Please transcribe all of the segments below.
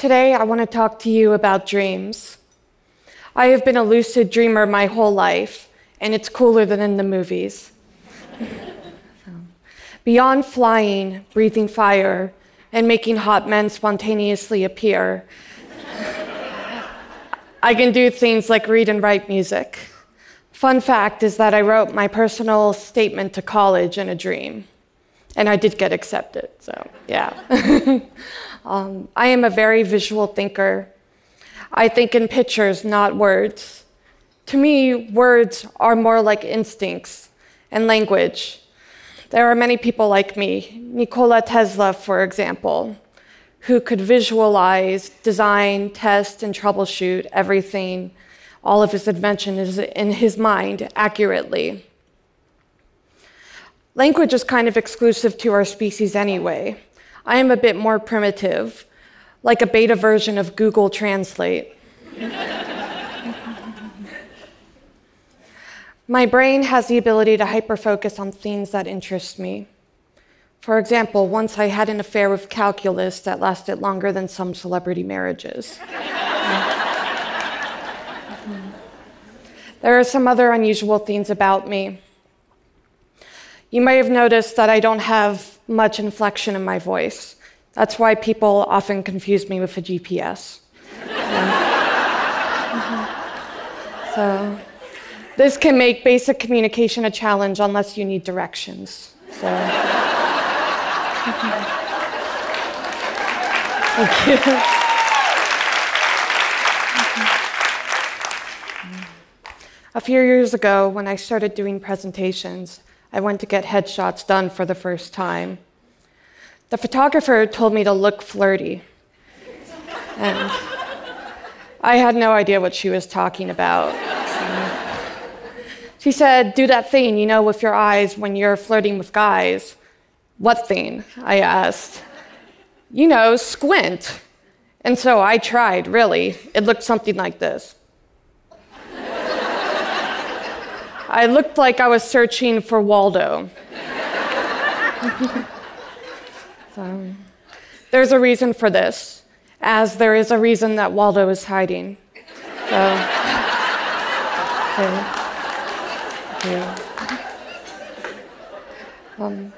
Today, I want to talk to you about dreams. I have been a lucid dreamer my whole life, and it's cooler than in the movies. Beyond flying, breathing fire, and making hot men spontaneously appear, I can do things like read and write music. Fun fact is that I wrote my personal statement to college in a dream, and I did get accepted, so yeah. um, I am a very visual thinker. I think in pictures, not words. To me, words are more like instincts and language. There are many people like me, Nikola Tesla, for example, who could visualize, design, test, and troubleshoot everything, all of his invention is in his mind accurately. Language is kind of exclusive to our species anyway. I am a bit more primitive, like a beta version of Google Translate. My brain has the ability to hyperfocus on things that interest me. For example, once I had an affair with calculus that lasted longer than some celebrity marriages. there are some other unusual things about me. You may have noticed that I don't have much inflection in my voice. That's why people often confuse me with a GPS. so, this can make basic communication a challenge unless you need directions. So. Thank you. A few years ago, when I started doing presentations, I went to get headshots done for the first time. The photographer told me to look flirty. And I had no idea what she was talking about. She said, Do that thing, you know, with your eyes when you're flirting with guys. What thing? I asked. You know, squint. And so I tried, really. It looked something like this. I looked like I was searching for Waldo. so, there's a reason for this, as there is a reason that Waldo is hiding. So, okay. Um,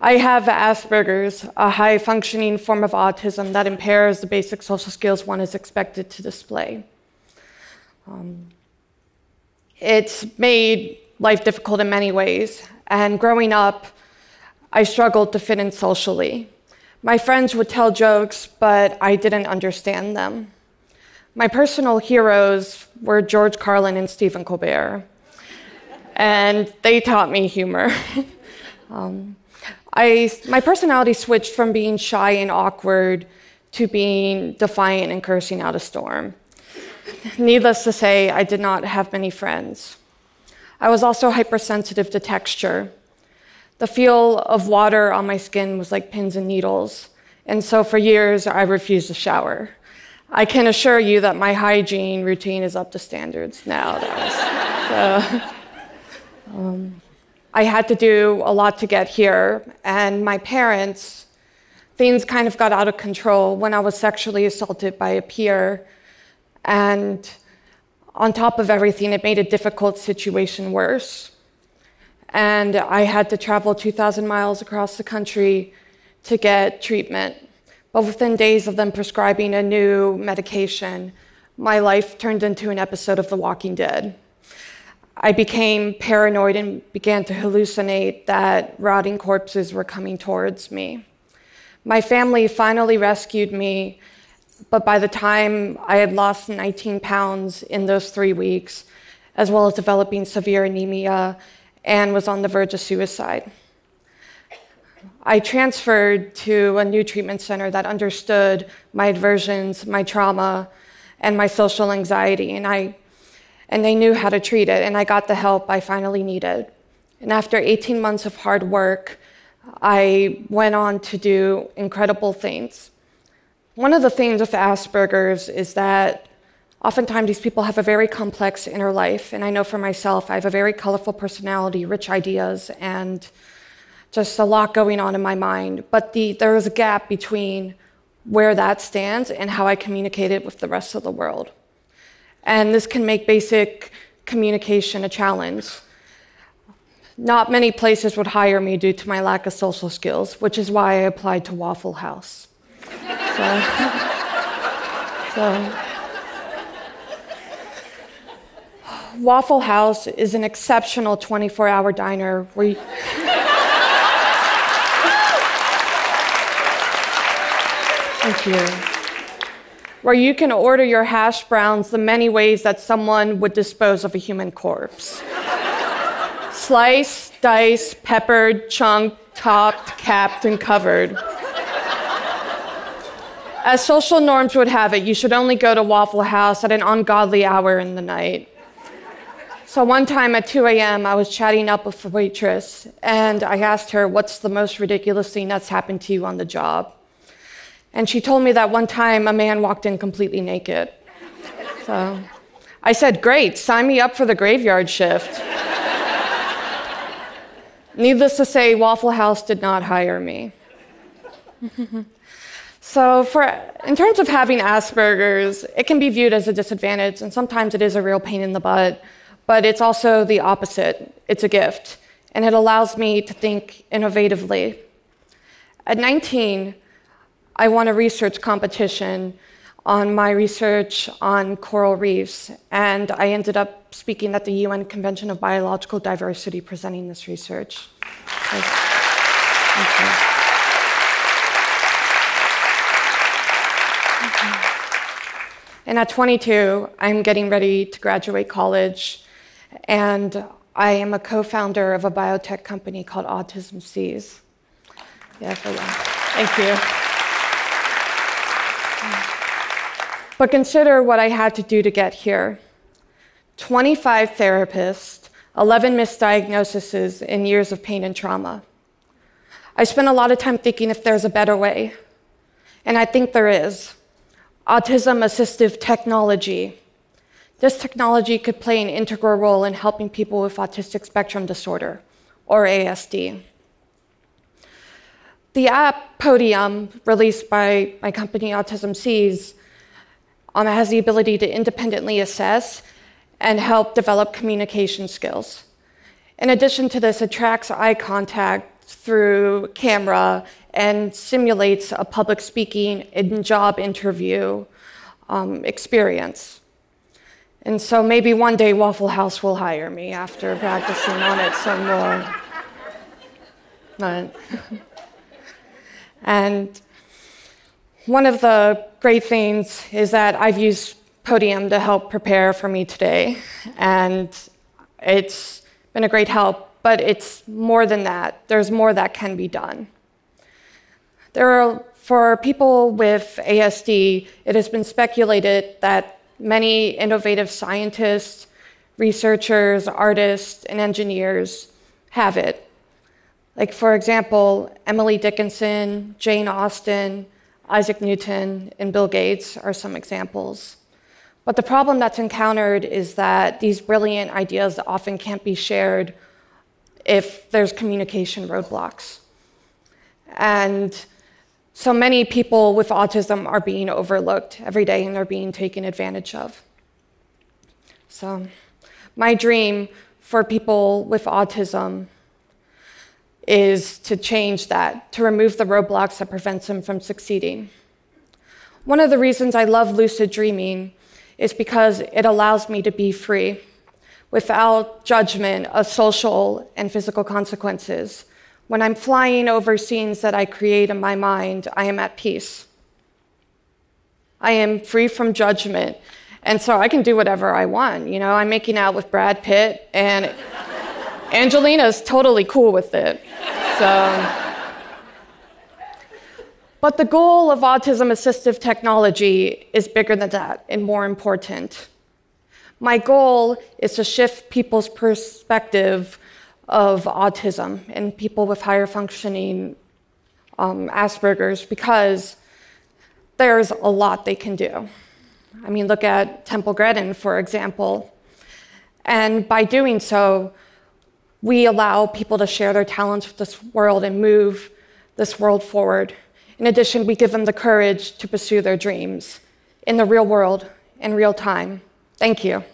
I have Asperger's, a high functioning form of autism that impairs the basic social skills one is expected to display. Um, it's made life difficult in many ways, and growing up, I struggled to fit in socially. My friends would tell jokes, but I didn't understand them. My personal heroes were George Carlin and Stephen Colbert, and they taught me humor. um, I, my personality switched from being shy and awkward to being defiant and cursing out a storm. Needless to say, I did not have many friends. I was also hypersensitive to texture. The feel of water on my skin was like pins and needles, and so for years I refused to shower. I can assure you that my hygiene routine is up to standards now. so, um, I had to do a lot to get here, and my parents, things kind of got out of control when I was sexually assaulted by a peer. And on top of everything, it made a difficult situation worse. And I had to travel 2,000 miles across the country to get treatment. But within days of them prescribing a new medication, my life turned into an episode of The Walking Dead. I became paranoid and began to hallucinate that rotting corpses were coming towards me. My family finally rescued me, but by the time I had lost 19 pounds in those three weeks, as well as developing severe anemia and was on the verge of suicide. I transferred to a new treatment center that understood my aversions, my trauma, and my social anxiety, and I and they knew how to treat it, and I got the help I finally needed. And after 18 months of hard work, I went on to do incredible things. One of the things with Asperger's is that oftentimes these people have a very complex inner life, and I know for myself, I have a very colorful personality, rich ideas, and just a lot going on in my mind. But the, there is a gap between where that stands and how I communicate it with the rest of the world. And this can make basic communication a challenge. Not many places would hire me due to my lack of social skills, which is why I applied to Waffle House. So, so Waffle House is an exceptional 24 hour diner where you. Thank you. Where you can order your hash browns the many ways that someone would dispose of a human corpse sliced, diced, peppered, chunked, topped, capped, and covered. As social norms would have it, you should only go to Waffle House at an ungodly hour in the night. So one time at 2 a.m., I was chatting up with a waitress, and I asked her, What's the most ridiculous thing that's happened to you on the job? And she told me that one time a man walked in completely naked. So I said, Great, sign me up for the graveyard shift. Needless to say, Waffle House did not hire me. so, for, in terms of having Asperger's, it can be viewed as a disadvantage, and sometimes it is a real pain in the butt but it's also the opposite. It's a gift, and it allows me to think innovatively. At 19, I won a research competition on my research on coral reefs, and I ended up speaking at the UN Convention of Biological Diversity presenting this research. And at 22, I'm getting ready to graduate college and I am a co founder of a biotech company called Autism Sees. Yeah, for Thank you. But consider what I had to do to get here 25 therapists, 11 misdiagnoses, and years of pain and trauma. I spent a lot of time thinking if there's a better way, and I think there is. Autism assistive technology this technology could play an integral role in helping people with autistic spectrum disorder, or ASD. The app Podium, released by my company Autism Sees, um, has the ability to independently assess and help develop communication skills. In addition to this, it tracks eye contact through camera and simulates a public speaking and job interview um, experience. And so maybe one day Waffle House will hire me after practicing on it some more. But, and one of the great things is that I've used Podium to help prepare for me today. And it's been a great help, but it's more than that. There's more that can be done. There are, for people with ASD, it has been speculated that Many innovative scientists, researchers, artists, and engineers have it. Like, for example, Emily Dickinson, Jane Austen, Isaac Newton, and Bill Gates are some examples. But the problem that's encountered is that these brilliant ideas often can't be shared if there's communication roadblocks. And so many people with autism are being overlooked every day and they're being taken advantage of. So, my dream for people with autism is to change that, to remove the roadblocks that prevents them from succeeding. One of the reasons I love lucid dreaming is because it allows me to be free without judgment of social and physical consequences when I'm flying over scenes that I create in my mind, I am at peace. I am free from judgment. And so I can do whatever I want. You know, I'm making out with Brad Pitt, and Angelina's totally cool with it. So. But the goal of autism assistive technology is bigger than that and more important. My goal is to shift people's perspective of autism in people with higher functioning um, Asperger's because there's a lot they can do. I mean, look at Temple Grandin, for example. And by doing so, we allow people to share their talents with this world and move this world forward In addition, we give them the courage to pursue their dreams in the real world, in real time. Thank you.